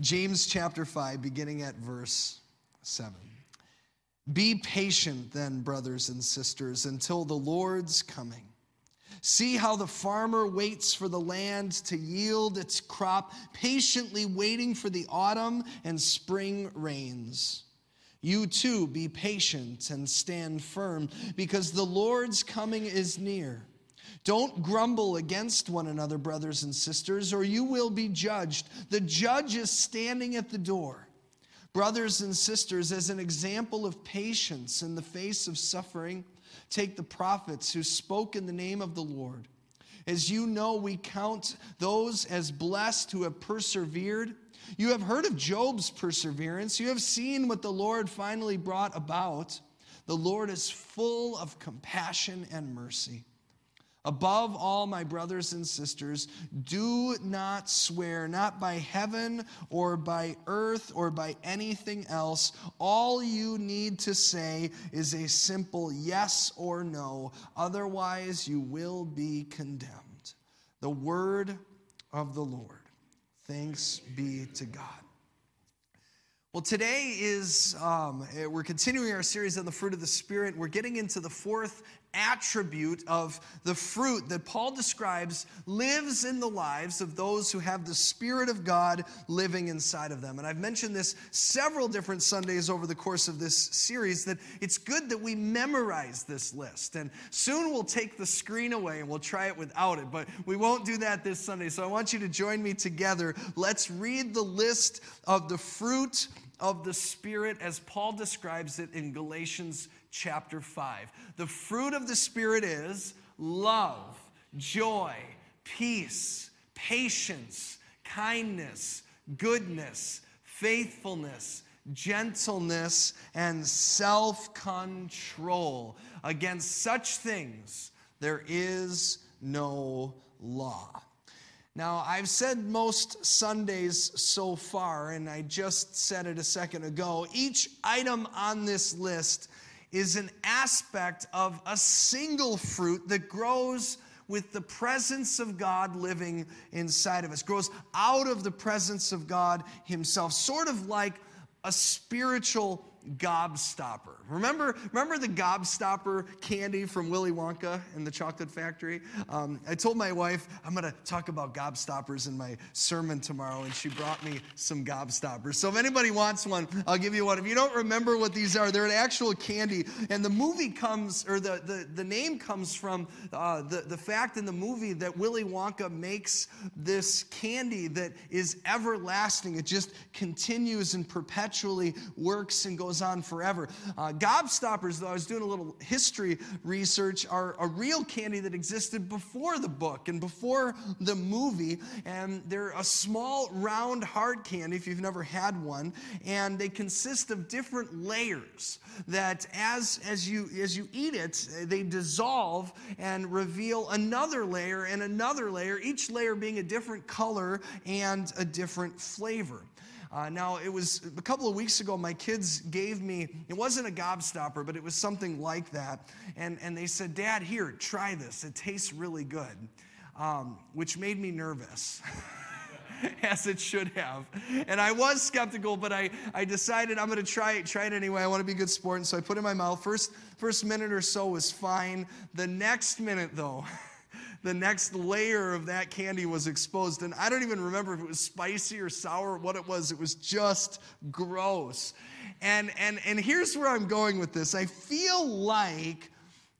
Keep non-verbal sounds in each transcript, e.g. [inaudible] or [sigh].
James chapter 5, beginning at verse 7. Be patient then, brothers and sisters, until the Lord's coming. See how the farmer waits for the land to yield its crop, patiently waiting for the autumn and spring rains. You too be patient and stand firm, because the Lord's coming is near. Don't grumble against one another, brothers and sisters, or you will be judged. The judge is standing at the door. Brothers and sisters, as an example of patience in the face of suffering, take the prophets who spoke in the name of the Lord. As you know, we count those as blessed who have persevered. You have heard of Job's perseverance. You have seen what the Lord finally brought about. The Lord is full of compassion and mercy. Above all, my brothers and sisters, do not swear, not by heaven or by earth or by anything else. All you need to say is a simple yes or no. Otherwise, you will be condemned. The word of the Lord. Thanks be to God. Well, today is, um, we're continuing our series on the fruit of the Spirit. We're getting into the fourth attribute of the fruit that Paul describes lives in the lives of those who have the Spirit of God living inside of them. And I've mentioned this several different Sundays over the course of this series that it's good that we memorize this list. And soon we'll take the screen away and we'll try it without it, but we won't do that this Sunday. So I want you to join me together. Let's read the list of the fruit of the Spirit as Paul describes it in Galatians chapter 5. The fruit of the Spirit is love, joy, peace, patience, kindness, goodness, faithfulness, gentleness, and self control. Against such things there is no law. Now, I've said most Sundays so far, and I just said it a second ago, each item on this list is an aspect of a single fruit that grows with the presence of God living inside of us, grows out of the presence of God Himself, sort of like a spiritual gobstopper. Remember, remember the gobstopper candy from Willy Wonka and the Chocolate Factory? Um, I told my wife I'm going to talk about gobstoppers in my sermon tomorrow, and she brought me some gobstoppers. So if anybody wants one, I'll give you one. If you don't remember what these are, they're an actual candy, and the movie comes, or the, the, the name comes from uh, the, the fact in the movie that Willy Wonka makes this candy that is everlasting. It just continues and perpetually works and goes goes on forever. Uh, gobstoppers, though, I was doing a little history research, are a real candy that existed before the book and before the movie. And they're a small, round, hard candy, if you've never had one. And they consist of different layers that as, as, you, as you eat it, they dissolve and reveal another layer and another layer, each layer being a different color and a different flavor. Uh, now, it was a couple of weeks ago, my kids gave me, it wasn't a gobstopper, but it was something like that. And, and they said, Dad, here, try this. It tastes really good, um, which made me nervous. [laughs] as it should have. And I was skeptical, but I, I decided I'm going to try it, try it anyway. I want to be a good sport. And so I put it in my mouth. First, first minute or so was fine. The next minute, though, [laughs] the next layer of that candy was exposed. And I don't even remember if it was spicy or sour or what it was. It was just gross. And, and, and here's where I'm going with this I feel like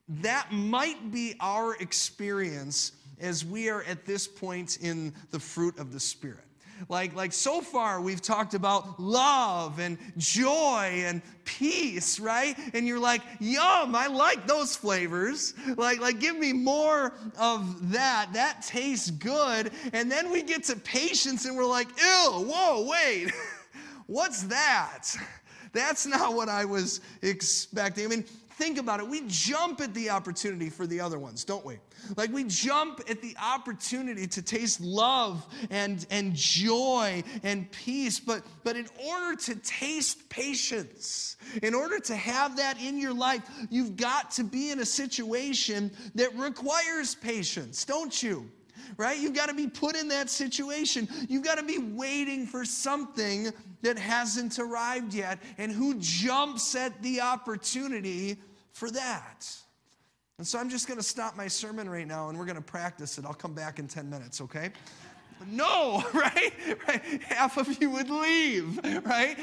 that might be our experience as we are at this point in the fruit of the Spirit. Like, like so far, we've talked about love and joy and peace, right? And you're like, yum, I like those flavors. Like, like give me more of that. That tastes good. And then we get to patience and we're like, ew, whoa, wait. [laughs] What's that? That's not what I was expecting. I mean, think about it. We jump at the opportunity for the other ones, don't we? Like we jump at the opportunity to taste love and, and joy and peace. But, but in order to taste patience, in order to have that in your life, you've got to be in a situation that requires patience, don't you? right? You've got to be put in that situation. You've got to be waiting for something that hasn't arrived yet. And who jumps at the opportunity for that? And so I'm just going to stop my sermon right now and we're going to practice it. I'll come back in 10 minutes, okay? No, [laughs] right? right? Half of you would leave, right?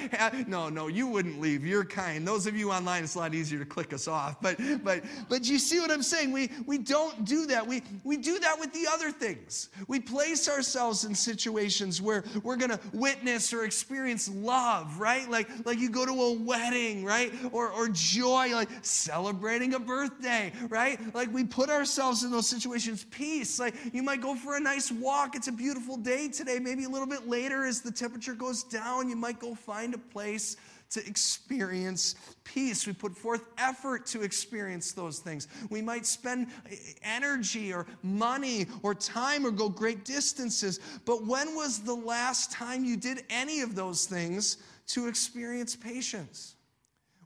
No, no, you wouldn't leave. You're kind. Those of you online, it's a lot easier to click us off. But but but you see what I'm saying? We we don't do that. We we do that with the other things. We place ourselves in situations where we're gonna witness or experience love, right? Like like you go to a wedding, right? Or or joy, like celebrating a birthday, right? Like we put ourselves in those situations. Peace. Like you might go for a nice walk. It's a beautiful beautiful day today. Maybe a little bit later, as the temperature goes down, you might go find a place to experience peace. We put forth effort to experience those things. We might spend eh, energy or money or time or go great distances. But when was the last time you did any of those things to experience patience?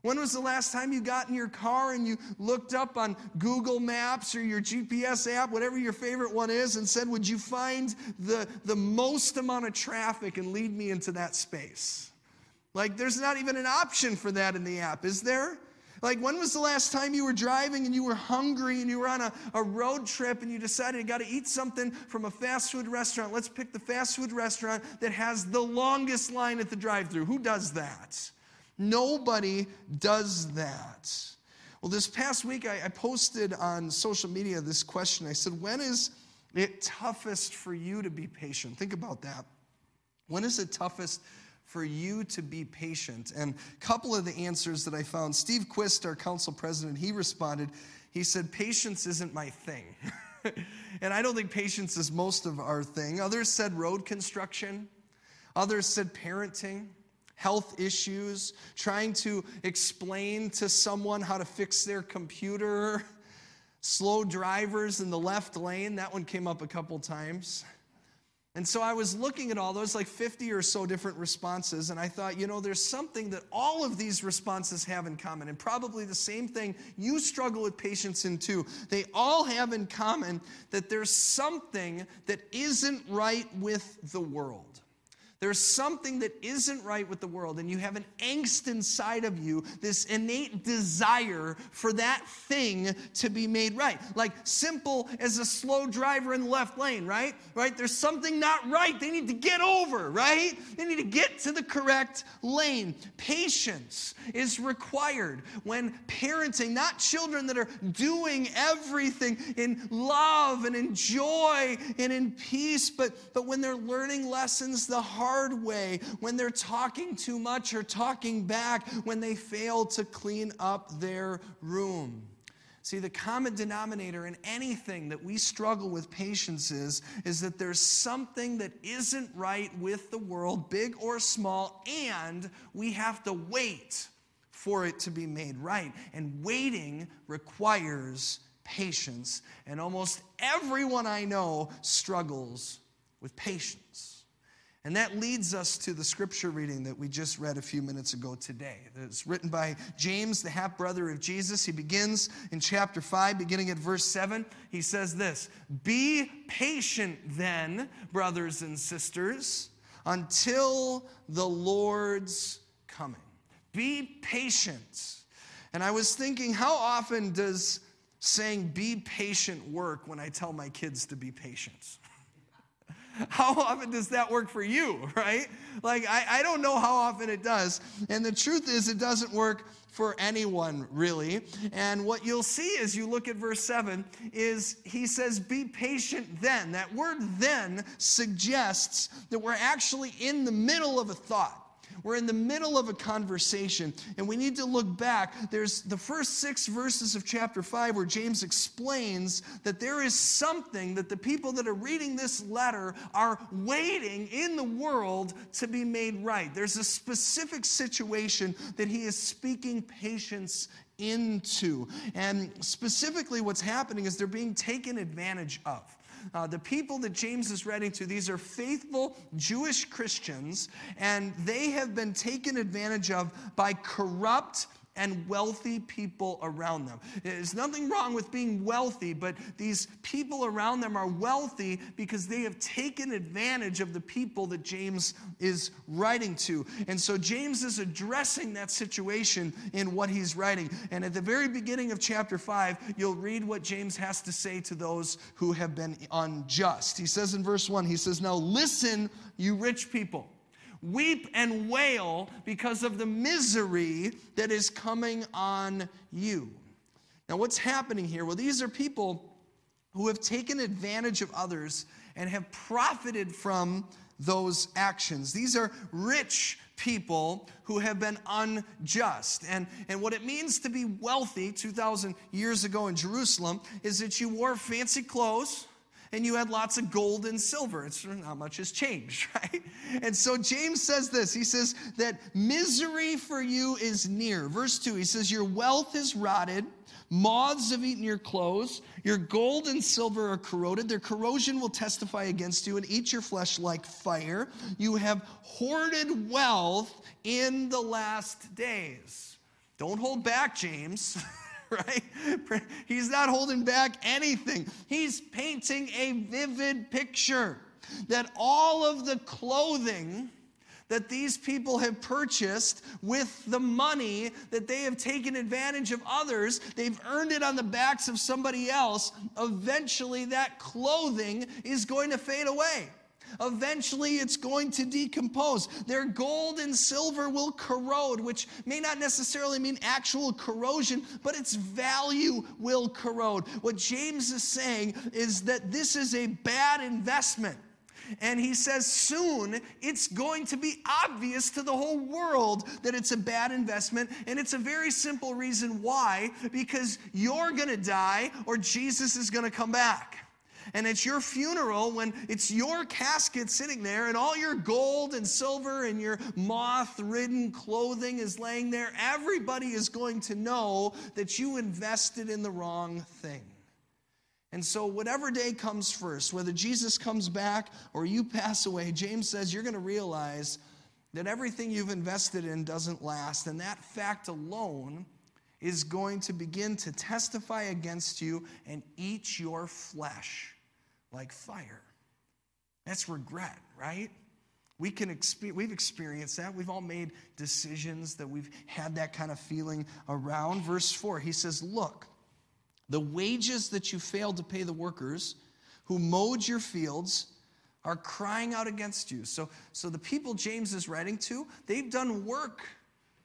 When was the last time you got in your car and you looked up on Google Maps or your GPS app, whatever your favorite one is, and said, Would you find the, the most amount of traffic and lead me into that space? Like, there's not even an option for that in the app, is there? Like, when was the last time you were driving and you were hungry and you were on a, a road trip and you decided you got to eat something from a fast food restaurant? Let's pick the fast food restaurant that has the longest line at the drive through. Who does that? Nobody does that. Well, this past week, I, posted on social media this question. I said, When is it toughest for you to be patient? Think about that. When is it toughest for you to be patient? And a couple of the answers that I found Steve Quist, our council president, he responded, He said, Patience isn't my thing. [laughs] and I don't think patience is most of our thing. Others said road construction, others said parenting health issues, trying to explain to someone how to fix their computer, [laughs] slow drivers in the left lane. That one came up a couple times. And so I was looking at all those, like 50 or so different responses, and I thought, you know, there's something that all of these responses have in common, and probably the same thing you struggle with patience in too. They all have in common that there's something that isn't right with the world. There's something that isn't right with the world, and you have an angst inside of you, this innate desire for that thing to be made right. Like simple as a slow driver in the left lane, right? Right? There's something not right. They need to get over, right? They need to get to the correct lane. Patience is required when parenting, not children that are doing everything in love and in joy and in peace, but, but when they're learning lessons the hard hard way, when they're talking too much or talking back, when they fail to clean up their room. See, the common denominator in anything that we struggle with patience is, is that there's something that isn't right with the world, big or small, and we have to wait for it to be made right. And waiting requires patience. And almost everyone I know struggles with patience. And that leads us to the scripture reading that we just read a few minutes ago today. It's written by James, the half brother of Jesus. He begins in chapter 5, beginning at verse 7. He says this Be patient then, brothers and sisters, until the Lord's coming. Be patient. And I was thinking, how often does saying be patient work when I tell my kids to be patient? [laughs] How often does that work for you, [laughs] right? Like, I, I don't know how often it does. And the truth is, it doesn't work for anyone, really. And what you'll see as you look at verse 7 is he says, Be patient then. That word then suggests that we're actually in the middle of a thought. We're in the middle of a conversation, and we need to look back. There's the first six verses of chapter 5 where James explains that there is something that the people that are reading this letter are waiting in the world to be made right. There's a specific situation that he is speaking patience into. And specifically, what's happening is they're being taken advantage of. Uh, the people that James is writing to, these are faithful Jewish Christians, and they have been taken advantage of by corrupt and wealthy people around them. There's nothing wrong with being wealthy, but these people around them are wealthy because they have taken advantage of the people that James is writing to. And so James is addressing that situation in what he's writing. And at the very beginning of chapter 5, you'll read what James has to say to those who have been unjust. He says in verse 1, he says, Now listen, you rich people. Weep and wail because of the misery that is coming on you. Now, what's happening here? Well, these are people who have taken advantage of others and have profited from those actions. These are rich people who have been unjust. And, and what it means to be wealthy 2,000 years ago in Jerusalem is that you wore fancy clothes and you had lots of gold and silver. It's not much has changed, [laughs] right? And so James says this. He says that misery for you is near. Verse 2, he says, Your wealth is rotted, moths have eaten your clothes, your gold and silver are corroded. Their corrosion will testify against you and eat your flesh like fire. You have hoarded wealth in the last days. Don't hold back, James. [laughs] [laughs] right? He's not holding back anything. He's painting a vivid picture that all of the clothing that these people have purchased with the money that they have taken advantage of others, they've earned it on the backs of somebody else. Eventually, that clothing is going to fade away. Eventually, it's going to decompose. Their gold and silver will corrode, which may not necessarily mean actual corrosion, but its value will corrode. What James is saying is that this is a bad investment. And he says, soon it's going to be obvious to the whole world that it's a bad investment. And it's a very simple reason why because you're going to die or Jesus is going to come back and it's your funeral when it's your casket sitting there and all your gold and silver and your moth ridden clothing is laying there, everybody is going to know that you invested in the wrong thing. And so, whatever day comes first, whether Jesus comes back or you pass away, James says you're going to realize that everything you've invested in doesn't last. And that fact alone is going to begin to testify against you and eat your flesh like fire. That's regret, right? We can experience, we've experienced that. We've all made decisions that we've had that kind of feeling around. Verse 4, he says, Look, the wages that you failed to pay the workers who mowed your fields are crying out against you. So, so the people James is writing to, they've done work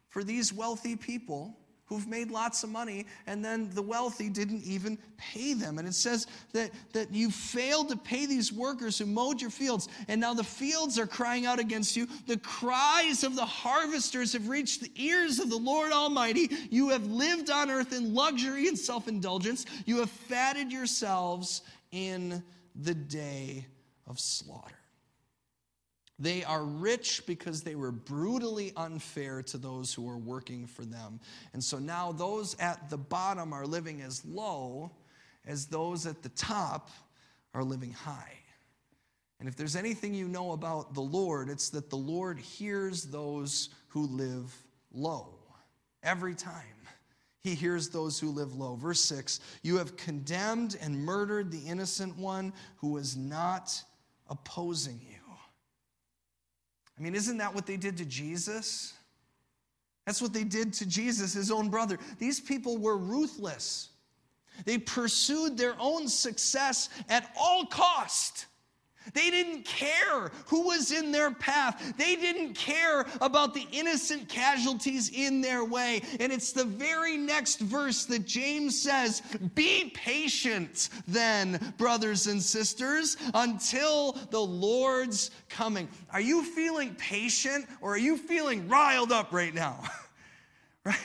for these wealthy people who've made lots of money, and then the wealthy didn't even pay them. And it says that, that you failed to pay these workers who mowed your fields, and now the fields are crying out against you. The cries of the harvesters have reached the ears of the Lord Almighty. You have lived on earth in luxury and self indulgence, you have fatted yourselves in the day of slaughter. They are rich because they were brutally unfair to those who were working for them. And so now those at the bottom are living as low as those at the top are living high. And if there's anything you know about the Lord, it's that the Lord hears those who live low every time. He hears those who live low. Verse 6 You have condemned and murdered the innocent one who was not opposing you. I mean, isn't that what they did to Jesus? That's what they did to Jesus, his own brother. These people were ruthless. They pursued their own success at all cost. They didn't care who was in their path. They didn't care about the innocent casualties in their way. And it's the very next verse that James says Be patient then, brothers and sisters, until the Lord's coming. Are you feeling patient or are you feeling riled up right now? [laughs] right?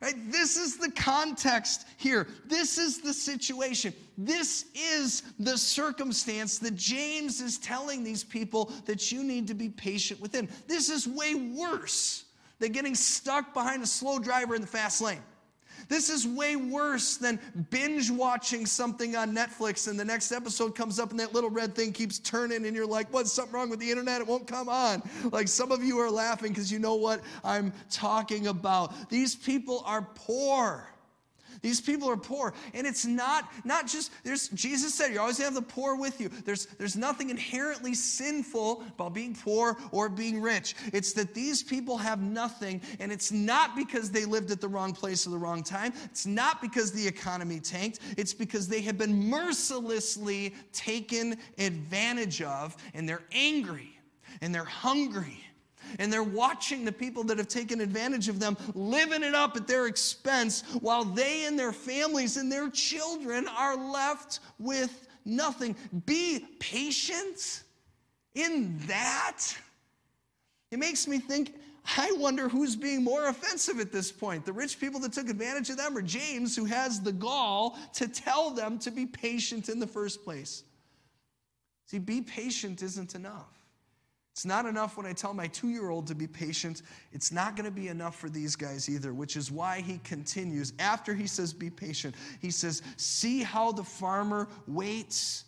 Right? This is the context here. This is the situation. This is the circumstance that James is telling these people that you need to be patient within. This is way worse than getting stuck behind a slow driver in the fast lane. This is way worse than binge watching something on Netflix and the next episode comes up and that little red thing keeps turning and you're like, what's something wrong with the internet? It won't come on. Like some of you are laughing because you know what I'm talking about. These people are poor. These people are poor. And it's not, not just, there's, Jesus said, you always have the poor with you. There's, there's nothing inherently sinful about being poor or being rich. It's that these people have nothing, and it's not because they lived at the wrong place at the wrong time. It's not because the economy tanked. It's because they have been mercilessly taken advantage of, and they're angry, and they're hungry and they're watching the people that have taken advantage of them living it up at their expense while they and their families and their children are left with nothing. Be patient in that. It makes me think, I wonder who's being more offensive at this point the rich people that took advantage of them, or James, who has the gall to tell them to be patient in the first place. See, be patient isn't enough. It's not enough when I tell my two year old to be patient. It's not going to be enough for these guys either, which is why he continues. After he says, Be patient, he says, See how the farmer waits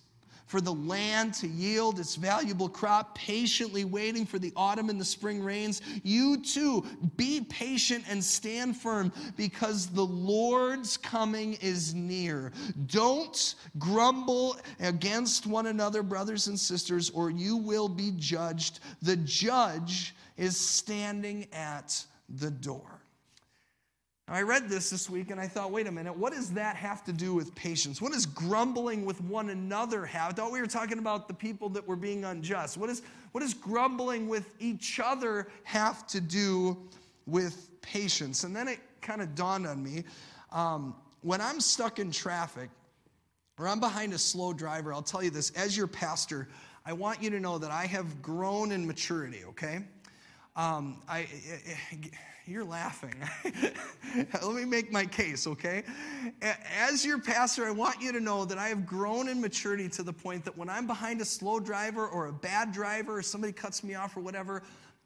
for the land to yield its valuable crop, patiently waiting for the autumn and the spring rains. You too, be patient and stand firm because the Lord's coming is near. Don't grumble against one another, brothers and sisters, or you will be judged. The judge is standing at the door. I read this this week and I thought, wait a minute, what does that have to do with patience? What does grumbling with one another have? I thought we were talking about the people that were being unjust. What, is, what does grumbling with each other have to do with patience? And then it kind of dawned on me um, when I'm stuck in traffic or I'm behind a slow driver, I'll tell you this as your pastor, I want you to know that I have grown in maturity, okay? Um, I, I, I you're laughing. [laughs] Let me make my case, okay? As your pastor, I want you to know that I have grown in maturity to the point that when I'm behind a slow driver or a bad driver or somebody cuts me off or whatever,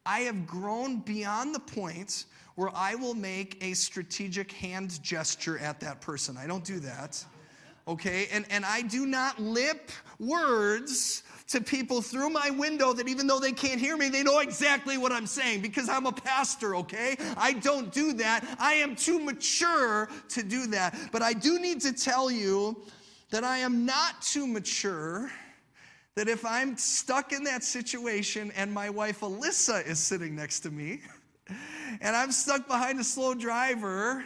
I have grown beyond the point where I will make a strategic hand gesture at that person. I don't do that. Okay? And, and I do not lip words to people through my window that even though they can't hear me, they know exactly what I'm saying because I'm a pastor, okay? I don't do that. I am too mature to do that. But I do need to tell you that I am not too mature. That if I'm stuck in that situation and my wife Alyssa is sitting next to me, and I'm stuck behind a slow driver,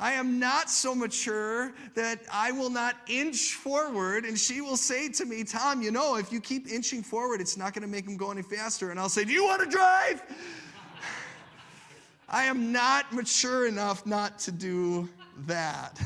I am not so mature that I will not inch forward and she will say to me, Tom, you know, if you keep inching forward, it's not going to make him go any faster. And I'll say, Do you want to drive? I am not mature enough not to do that.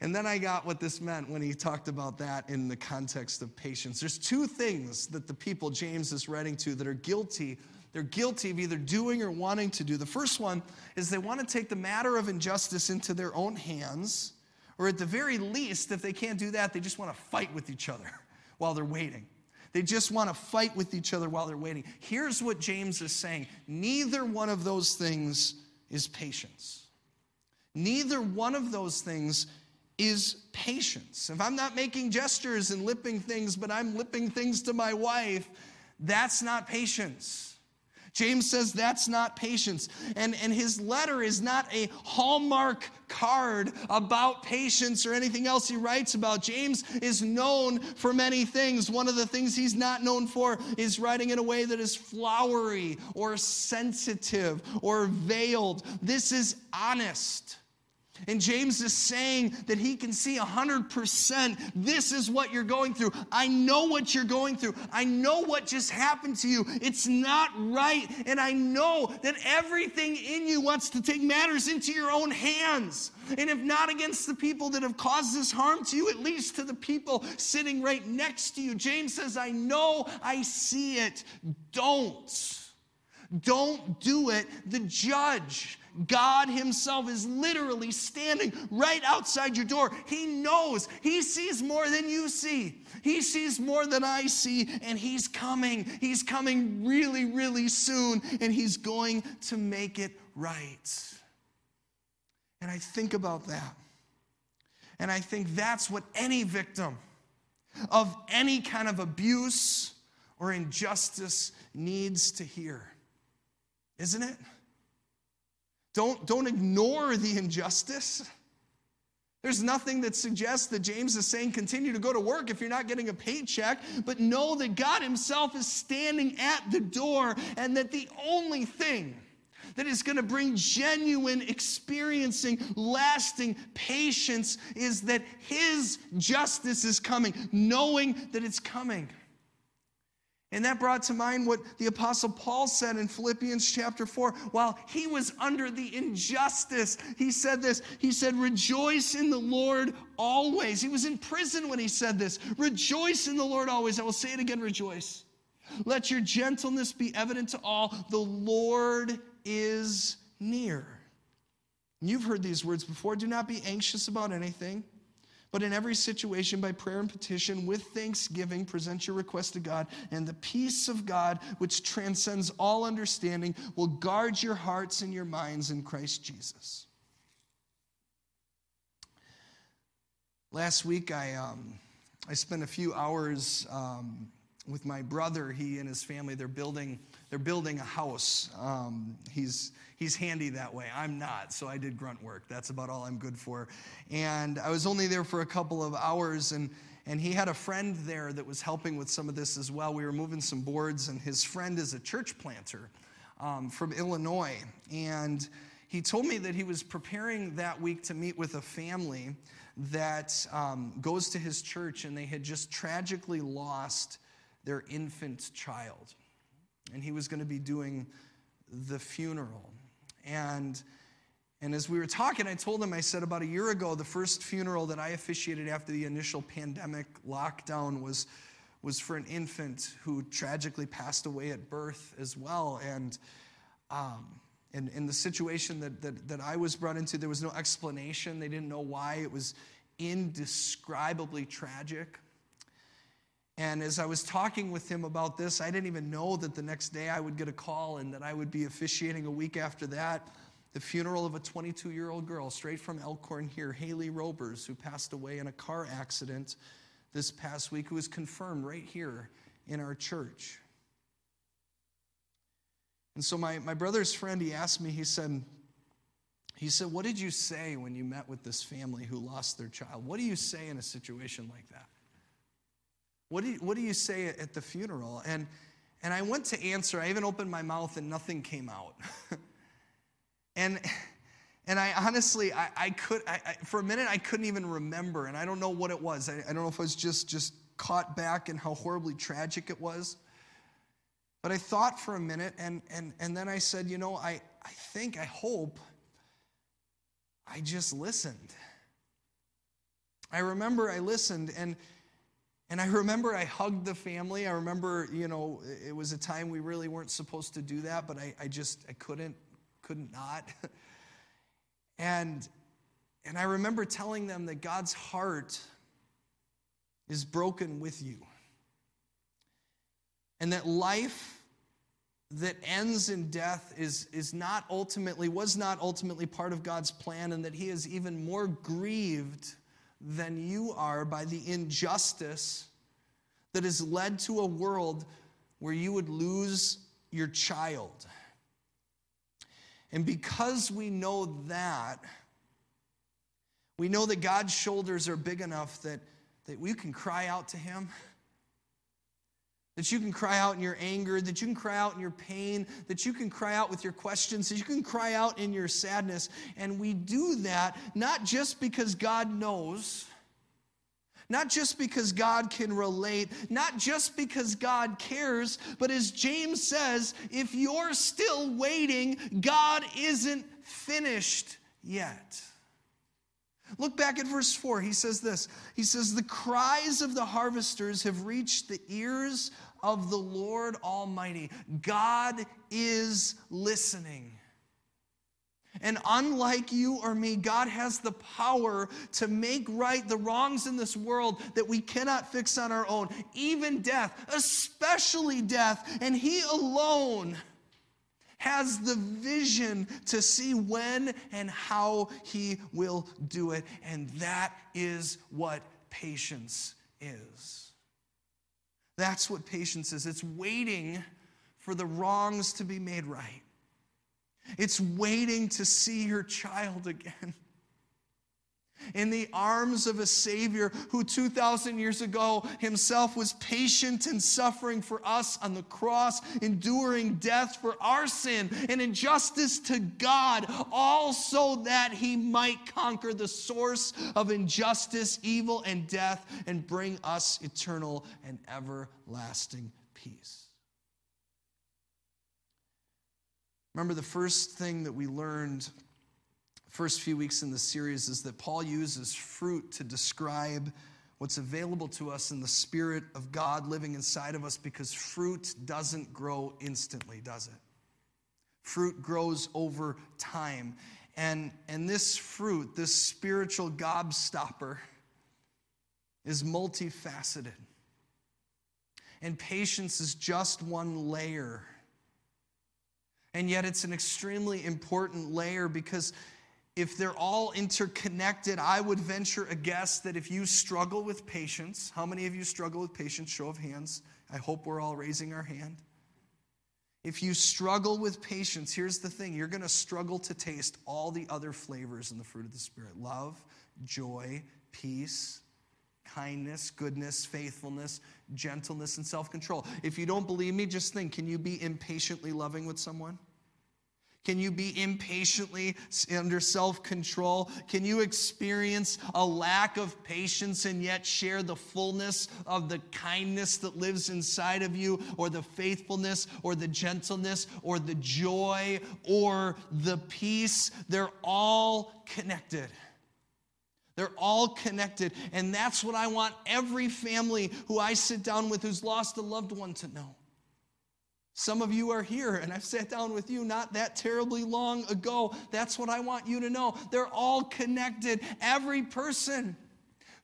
and then I got what this meant when he talked about that in the context of patience. There's two things that the people James is writing to that are guilty they're guilty of either doing or wanting to do. The first one is they want to take the matter of injustice into their own hands, or at the very least, if they can't do that, they just want to fight with each other [laughs] while they're waiting. They just want to fight with each other while they're waiting. Here's what James is saying neither one of those things is patience. Neither one of those things is patience. If I'm not making gestures and lipping things, but I'm lipping things to my wife, that's not patience. James says that's not patience. And, and his letter is not a hallmark card about patience or anything else he writes about. James is known for many things. One of the things he's not known for is writing in a way that is flowery or sensitive or veiled. This is honest. And James is saying that he can see 100% this is what you're going through. I know what you're going through. I know what just happened to you. It's not right. And I know that everything in you wants to take matters into your own hands. And if not against the people that have caused this harm to you, at least to the people sitting right next to you. James says, I know, I see it. Don't. Don't do it. The judge God Himself is literally standing right outside your door. He knows, He sees more than you see. He sees more than I see, and He's coming. He's coming really, really soon, and He's going to make it right. And I think about that. And I think that's what any victim of any kind of abuse or injustice needs to hear. Isn't it? Don't, don't ignore the injustice. There's nothing that suggests that James is saying continue to go to work if you're not getting a paycheck, but know that God Himself is standing at the door and that the only thing that is going to bring genuine, experiencing, lasting patience is that His justice is coming, knowing that it's coming. And that brought to mind what the Apostle Paul said in Philippians chapter 4. While he was under the injustice, he said this. He said, Rejoice in the Lord always. He was in prison when he said this. Rejoice in the Lord always. I will say it again rejoice. Let your gentleness be evident to all. The Lord is near. You've heard these words before. Do not be anxious about anything but in every situation, by prayer and petition, with thanksgiving, present your request to God, and the peace of God, which transcends all understanding, will guard your hearts and your minds in Christ Jesus. Last week, I, um, I spent a few hours um, with my brother. He and his family, they're building, they're building a house. Um, he's he's handy that way. I'm not, so I did grunt work. That's about all I'm good for. And I was only there for a couple of hours, and and he had a friend there that was helping with some of this as well. We were moving some boards, and his friend is a church planter um, from Illinois, and he told me that he was preparing that week to meet with a family that um, goes to his church, and they had just tragically lost their infant child, and he was going to be doing the funeral. And, and as we were talking, I told him, I said, about a year ago, the first funeral that I officiated after the initial pandemic lockdown was, was for an infant who tragically passed away at birth as well. And, um, and in the situation that, that, that I was brought into, there was no explanation. They didn't know why. It was indescribably tragic. And as I was talking with him about this, I didn't even know that the next day I would get a call and that I would be officiating a week after that the funeral of a 22 year old girl straight from Elkhorn here, Haley Robers, who passed away in a car accident this past week, who was confirmed right here in our church. And so my, my brother's friend, he asked me, he said, he said, What did you say when you met with this family who lost their child? What do you say in a situation like that? What do you, what do you say at the funeral? And, and I went to answer. I even opened my mouth and nothing came out. [laughs] and, and I honestly, I, I could, I, I, for a minute, I couldn't even remember. And I don't know what it was. I, I don't know if I was just, just caught back in how horribly tragic it was. But I thought for a minute, and, and, and then I said, you know, I, I think, I hope I just listened. I remember I listened, and and I remember I hugged the family. I remember, you know, it was a time we really weren't supposed to do that, but I, I just, I couldn't, couldn't not. [laughs] and, and I remember telling them that God's heart is broken with you. And that life that ends in death is, is not ultimately, was not ultimately part of God's plan, and that He is even more grieved than you are by the injustice that has led to a world where you would lose your child. And because we know that, we know that God's shoulders are big enough that, that we can cry out to Him. That you can cry out in your anger, that you can cry out in your pain, that you can cry out with your questions, that you can cry out in your sadness. And we do that not just because God knows, not just because God can relate, not just because God cares, but as James says, if you're still waiting, God isn't finished yet. Look back at verse 4. He says this He says, The cries of the harvesters have reached the ears of the Lord Almighty. God is listening. And unlike you or me, God has the power to make right the wrongs in this world that we cannot fix on our own, even death, especially death. And He alone has the vision to see when and how he will do it. And that is what patience is. That's what patience is. It's waiting for the wrongs to be made right, it's waiting to see your child again [laughs] in the arms of a Savior who 2,000 years ago himself was patient and suffering for us on the cross, enduring death for our sin and injustice to God, all so that he might conquer the source of injustice, evil, and death and bring us eternal and everlasting peace. Remember, the first thing that we learned first few weeks in the series is that Paul uses fruit to describe what's available to us in the Spirit of God living inside of us because fruit doesn't grow instantly, does it? Fruit grows over time. And, and this fruit, this spiritual gobstopper, is multifaceted. And patience is just one layer. And yet, it's an extremely important layer because if they're all interconnected, I would venture a guess that if you struggle with patience, how many of you struggle with patience? Show of hands. I hope we're all raising our hand. If you struggle with patience, here's the thing you're going to struggle to taste all the other flavors in the fruit of the Spirit love, joy, peace, kindness, goodness, faithfulness, gentleness, and self control. If you don't believe me, just think can you be impatiently loving with someone? Can you be impatiently under self control? Can you experience a lack of patience and yet share the fullness of the kindness that lives inside of you, or the faithfulness, or the gentleness, or the joy, or the peace? They're all connected. They're all connected. And that's what I want every family who I sit down with who's lost a loved one to know. Some of you are here, and I've sat down with you not that terribly long ago. That's what I want you to know. They're all connected. Every person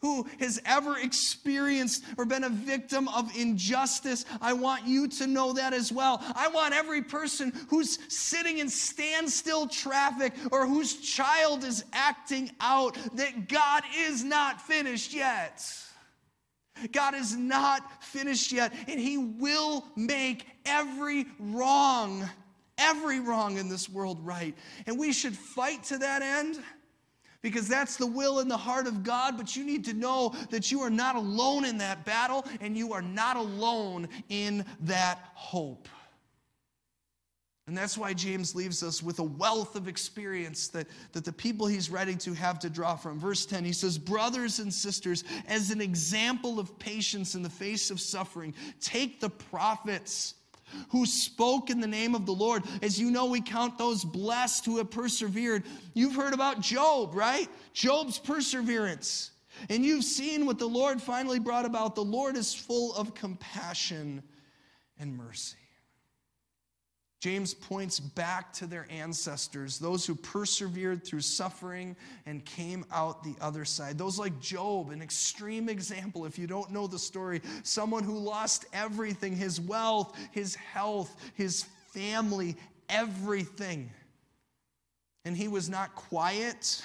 who has ever experienced or been a victim of injustice, I want you to know that as well. I want every person who's sitting in standstill traffic or whose child is acting out that God is not finished yet. God is not finished yet, and He will make every wrong, every wrong in this world right. And we should fight to that end because that's the will and the heart of God. But you need to know that you are not alone in that battle, and you are not alone in that hope. And that's why James leaves us with a wealth of experience that, that the people he's writing to have to draw from. Verse 10, he says, Brothers and sisters, as an example of patience in the face of suffering, take the prophets who spoke in the name of the Lord. As you know, we count those blessed who have persevered. You've heard about Job, right? Job's perseverance. And you've seen what the Lord finally brought about. The Lord is full of compassion and mercy. James points back to their ancestors, those who persevered through suffering and came out the other side. Those like Job, an extreme example, if you don't know the story, someone who lost everything his wealth, his health, his family, everything. And he was not quiet.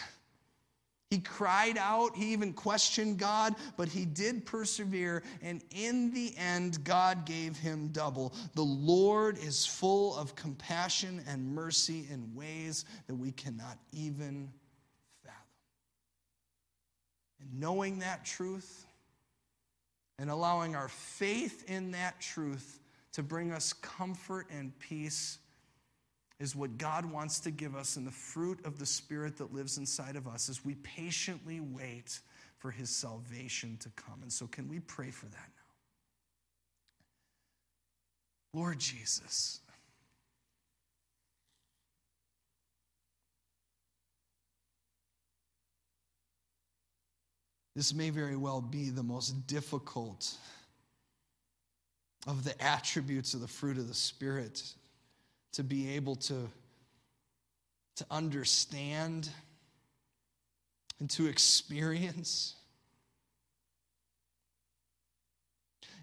He cried out, he even questioned God, but he did persevere, and in the end, God gave him double. The Lord is full of compassion and mercy in ways that we cannot even fathom. And knowing that truth and allowing our faith in that truth to bring us comfort and peace is what God wants to give us and the fruit of the Spirit that lives inside of us as we patiently wait for His salvation to come. And so, can we pray for that now? Lord Jesus, this may very well be the most difficult of the attributes of the fruit of the Spirit to be able to, to understand and to experience.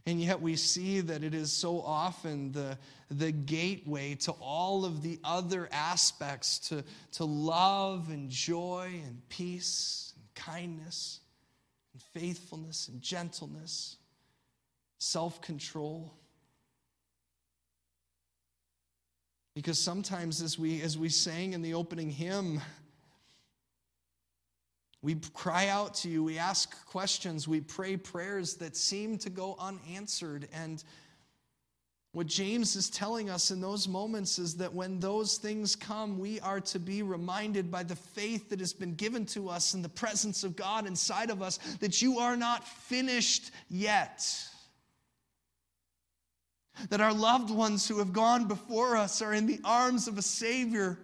And yet we see that it is so often the, the gateway to all of the other aspects to, to love and joy and peace and kindness and faithfulness and gentleness, self control. Because sometimes, as we, as we sang in the opening hymn, we cry out to you, we ask questions, we pray prayers that seem to go unanswered. And what James is telling us in those moments is that when those things come, we are to be reminded by the faith that has been given to us in the presence of God inside of us that you are not finished yet. That our loved ones who have gone before us are in the arms of a Savior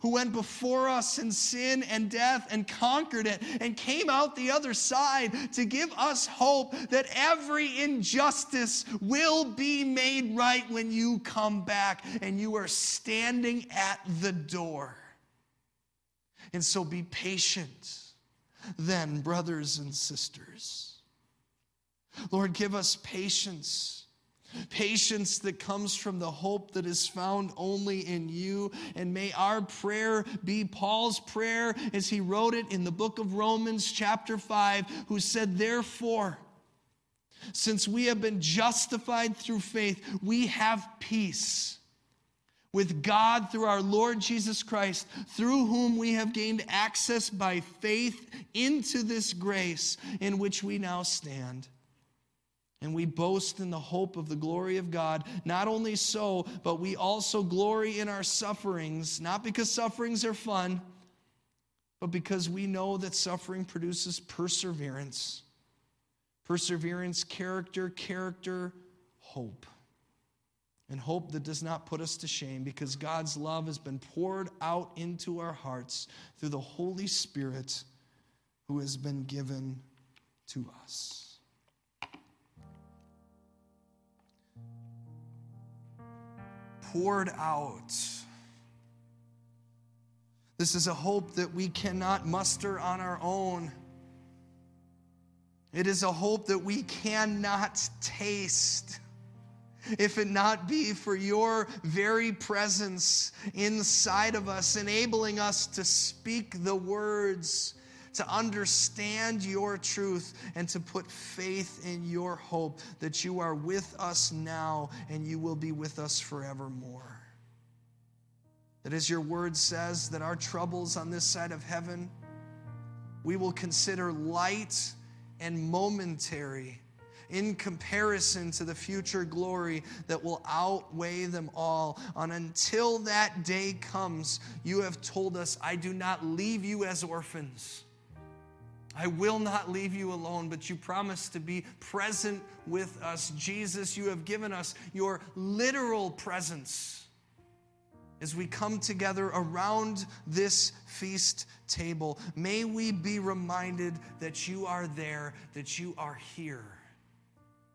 who went before us in sin and death and conquered it and came out the other side to give us hope that every injustice will be made right when you come back and you are standing at the door. And so be patient then, brothers and sisters. Lord, give us patience Patience that comes from the hope that is found only in you. And may our prayer be Paul's prayer as he wrote it in the book of Romans, chapter 5, who said, Therefore, since we have been justified through faith, we have peace with God through our Lord Jesus Christ, through whom we have gained access by faith into this grace in which we now stand. And we boast in the hope of the glory of God. Not only so, but we also glory in our sufferings, not because sufferings are fun, but because we know that suffering produces perseverance. Perseverance, character, character, hope. And hope that does not put us to shame because God's love has been poured out into our hearts through the Holy Spirit who has been given to us. Poured out. This is a hope that we cannot muster on our own. It is a hope that we cannot taste if it not be for your very presence inside of us, enabling us to speak the words to understand your truth and to put faith in your hope that you are with us now and you will be with us forevermore. That as your word says, that our troubles on this side of heaven, we will consider light and momentary in comparison to the future glory that will outweigh them all. And until that day comes, you have told us, I do not leave you as orphans. I will not leave you alone, but you promise to be present with us. Jesus, you have given us your literal presence as we come together around this feast table. May we be reminded that you are there, that you are here